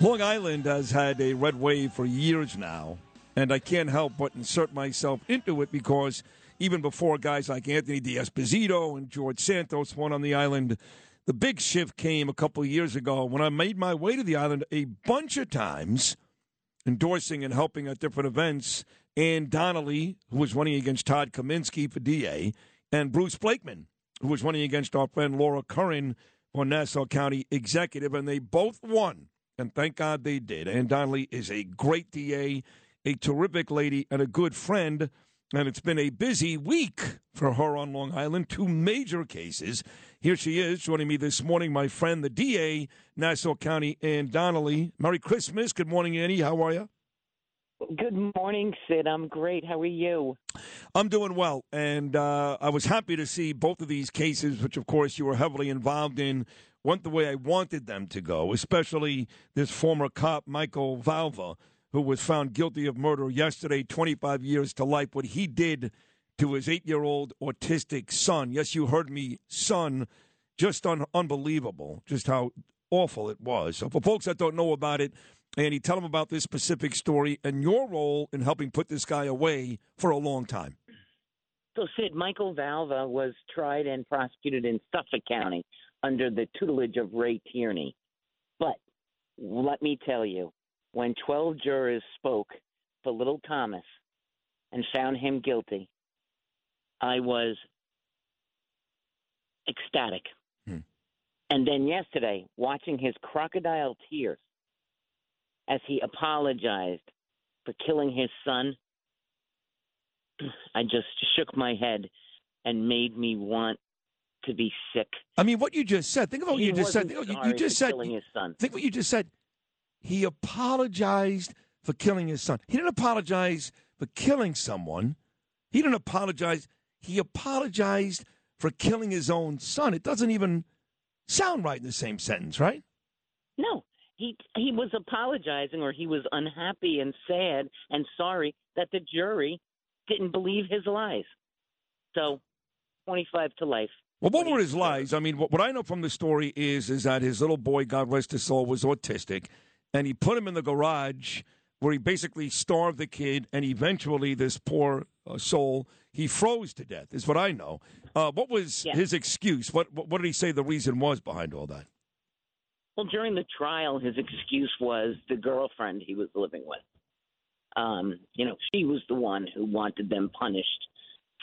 Long Island has had a red wave for years now, and I can't help but insert myself into it because even before guys like Anthony D'Esposito and George Santos won on the island, the big shift came a couple years ago when I made my way to the island a bunch of times, endorsing and helping at different events. Ann Donnelly, who was running against Todd Kaminsky for DA, and Bruce Blakeman, who was running against our friend Laura Curran for Nassau County Executive, and they both won. And thank God they did. Ann Donnelly is a great DA, a terrific lady, and a good friend. And it's been a busy week for her on Long Island. Two major cases. Here she is joining me this morning, my friend, the DA, Nassau County, Ann Donnelly. Merry Christmas. Good morning, Annie. How are you? Good morning, Sid. I'm great. How are you? I'm doing well, and uh, I was happy to see both of these cases, which, of course, you were heavily involved in, went the way I wanted them to go, especially this former cop, Michael Valva, who was found guilty of murder yesterday, 25 years to life. What he did to his eight year old autistic son, yes, you heard me, son, just un- unbelievable, just how awful it was. So, for folks that don't know about it, Annie, tell them about this specific story and your role in helping put this guy away for a long time. So, Sid, Michael Valva was tried and prosecuted in Suffolk County under the tutelage of Ray Tierney. But let me tell you, when 12 jurors spoke for little Thomas and found him guilty, I was ecstatic. Hmm. And then yesterday, watching his crocodile tears as he apologized for killing his son, I just shook my head and made me want to be sick. I mean, what you just said. Think of what He you just said. Think- You, you just said. killing his son. Think what you just said. He apologized for killing his son. He didn't apologize for killing someone. He didn't apologize. He apologized for killing his own son. It doesn't even sound right in the same sentence, right? No, he he was apologizing or he was unhappy and sad and sorry that the jury didn't believe his lies. So, 25 to life. Well, what were his lies? I mean, what, what I know from the story is is that his little boy, God rest his soul, was autistic, and he put him in the garage where he basically starved the kid, and eventually this poor uh, soul he froze to death. Is what I know. Uh, what was his excuse? What, what what did he say the reason was behind all that? Well, during the trial, his excuse was the girlfriend he was living with. Um, you know, she was the one who wanted them punished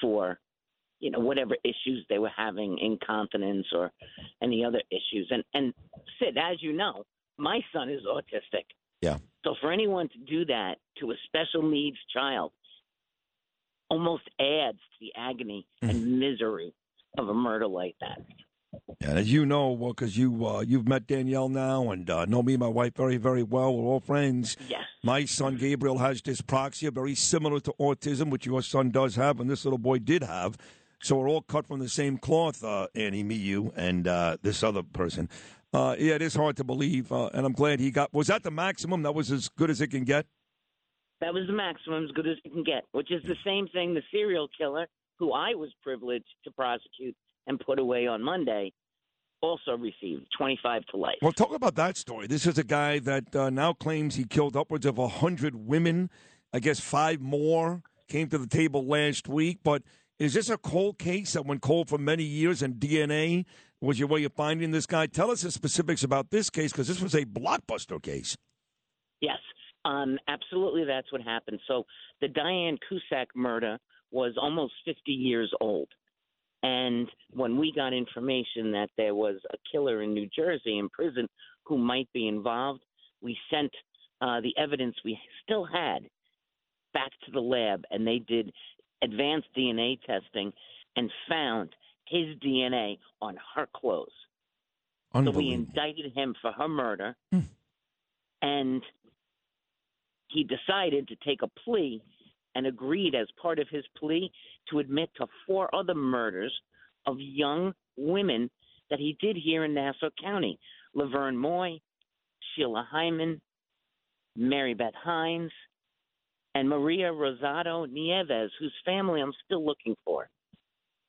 for, you know, whatever issues they were having, incontinence or any other issues. And and Sid, as you know, my son is autistic. Yeah. So for anyone to do that to a special needs child almost adds to the agony and misery of a murder like that. And as you know, well, because you uh, you've met Danielle now and uh, know me and my wife very very well. We're all friends. Yes. My son Gabriel has dyspraxia, very similar to autism, which your son does have, and this little boy did have. So we're all cut from the same cloth, uh, Annie, me, you, and uh, this other person. Uh, yeah, it is hard to believe, uh, and I'm glad he got. Was that the maximum? That was as good as it can get. That was the maximum, as good as it can get, which is the same thing the serial killer, who I was privileged to prosecute and put away on Monday, also received 25 to life. Well, talk about that story. This is a guy that uh, now claims he killed upwards of 100 women. I guess five more came to the table last week. But is this a cold case that went cold for many years and DNA was your way of finding this guy? Tell us the specifics about this case because this was a blockbuster case. Yes, um, absolutely, that's what happened. So the Diane Cusick murder was almost 50 years old. And when we got information that there was a killer in New Jersey in prison who might be involved, we sent uh, the evidence we still had back to the lab, and they did advanced DNA testing and found his DNA on her clothes. So we indicted him for her murder, Hmm. and he decided to take a plea and agreed as part of his plea to admit to four other murders of young women that he did here in Nassau County Laverne Moye, Sheila Heiman, Mary Beth Heinz, and Maria Rosado Nieves, whose family I'm still looking for.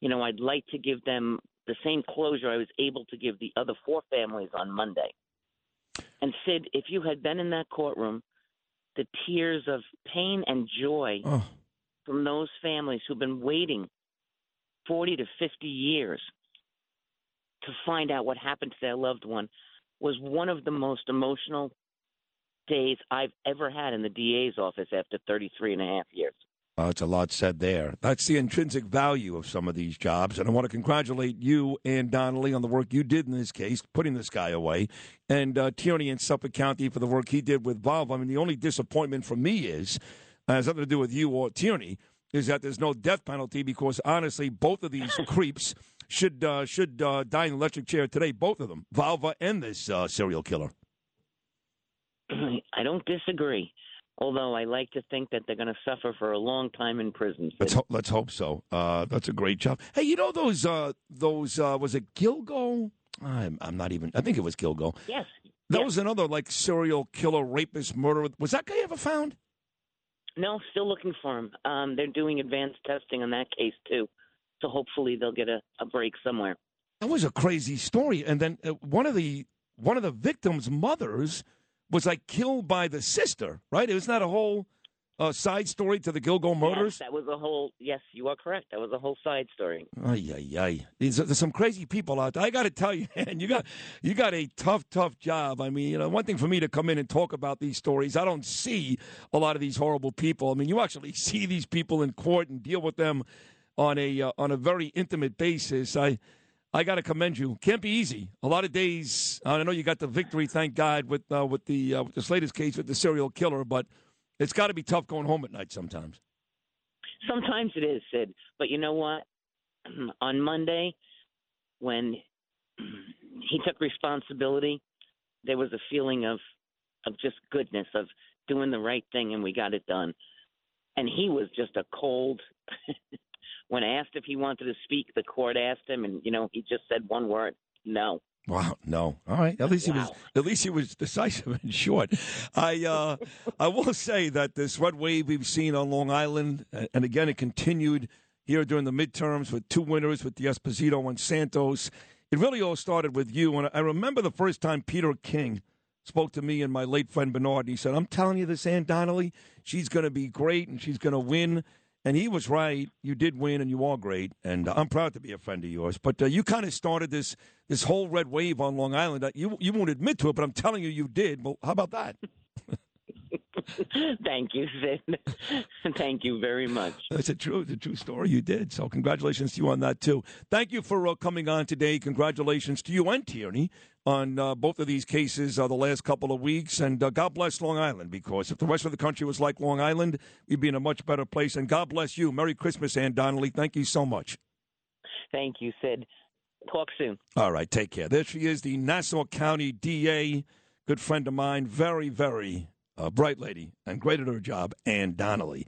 You know, I'd like to give them the same closure I was able to give the other four families on Monday. And Sid, if you had been in that courtroom, the tears of pain and joy Oh, from those families who've been waiting 40 to 50 years to find out what happened to their loved one was one of the most emotional days I've ever had in the DA's office after 33 and a half years. uh, it's a lot said there. That's the intrinsic value of some of these jobs. And I want to congratulate you and Donnelly on the work you did in this case, putting this guy away, and uh, Tierney in Suffolk County for the work he did with Valva. I mean, the only disappointment for me is, uh, has nothing to do with you or Tierney, is that there's no death penalty because honestly, both of these creeps should uh, should uh, die in the electric chair today. Both of them, Valva and this uh, serial killer. I don't disagree. Although I like to think that they're going to suffer for a long time in prison. Let's ho- let's hope so. Uh, that's a great job. Hey, you know those uh, those uh, was it Gilgo? I'm, I'm not even. I think it was Gilgo. Yes. That yes. was another like serial killer, rapist, murderer. Was that guy ever found? No, still looking for him. Um, they're doing advanced testing on that case too, so hopefully they'll get a, a break somewhere. That was a crazy story. And then uh, one of the one of the victims' mothers was like killed by the sister. Right? It was not a whole uh, side story to the Gilgo Yes, murders. that was a whole. Yes, you are correct. That was a whole side story. Ay, ay, ay. These, there's some crazy people out there. I got to tell you, man, you got you got a tough, tough job. I mean, you know, one thing for me to come in and talk about these stories, I don't see a lot of these horrible people. I mean, you actually see these people in court and deal with them on a uh, on a very intimate basis. I I got to commend you. Can't be easy. A lot of days. I know you got the victory, thank God, with uh, with the uh, with this latest case with the serial killer, but it's got to be tough going home at night sometimes. Sometimes it is, Sid. But you know what? On Monday, when he took responsibility, there was a feeling of of just goodness, of doing the right thing, and we got it done. And he was just a cold. when asked if he wanted to speak, the court asked him, and you know he just said one word: no. Wow, no. All right. At least he was at least he was decisive and short. I uh I will say that this red wave we've seen on Long Island and again it continued here during the midterms with two winners with D'Esposito and Santos. It really all started with you and I remember the first time Peter King spoke to me and my late friend Bernard and he said, "I'm telling you this Ann Donnelly, she's going to be great and she's going to win." And he was right. You did win, and you are great. And uh, I'm proud to be a friend of yours. But uh, you kind of started this this whole red wave on Long Island. Uh, You you won't admit to it, but I'm telling you, you did. Well, how about that? Thank you, Sid. Thank you very much. It's a true, it's a true story. You did. So congratulations to you on that too. Thank you for uh, coming on today. Congratulations to you and Tierney on uh, both of these cases uh, the last couple of weeks. And uh, God bless Long Island because if the rest of the country was like Long Island, we'd be in a much better place. And God bless you. Merry Christmas, Ann Donnelly. Thank you so much. Thank you, Sid. Talk soon. All right, take care. There she is, the Nassau County DA, good friend of mine, very, very uh, bright lady, and great at her job, Ann Donnelly.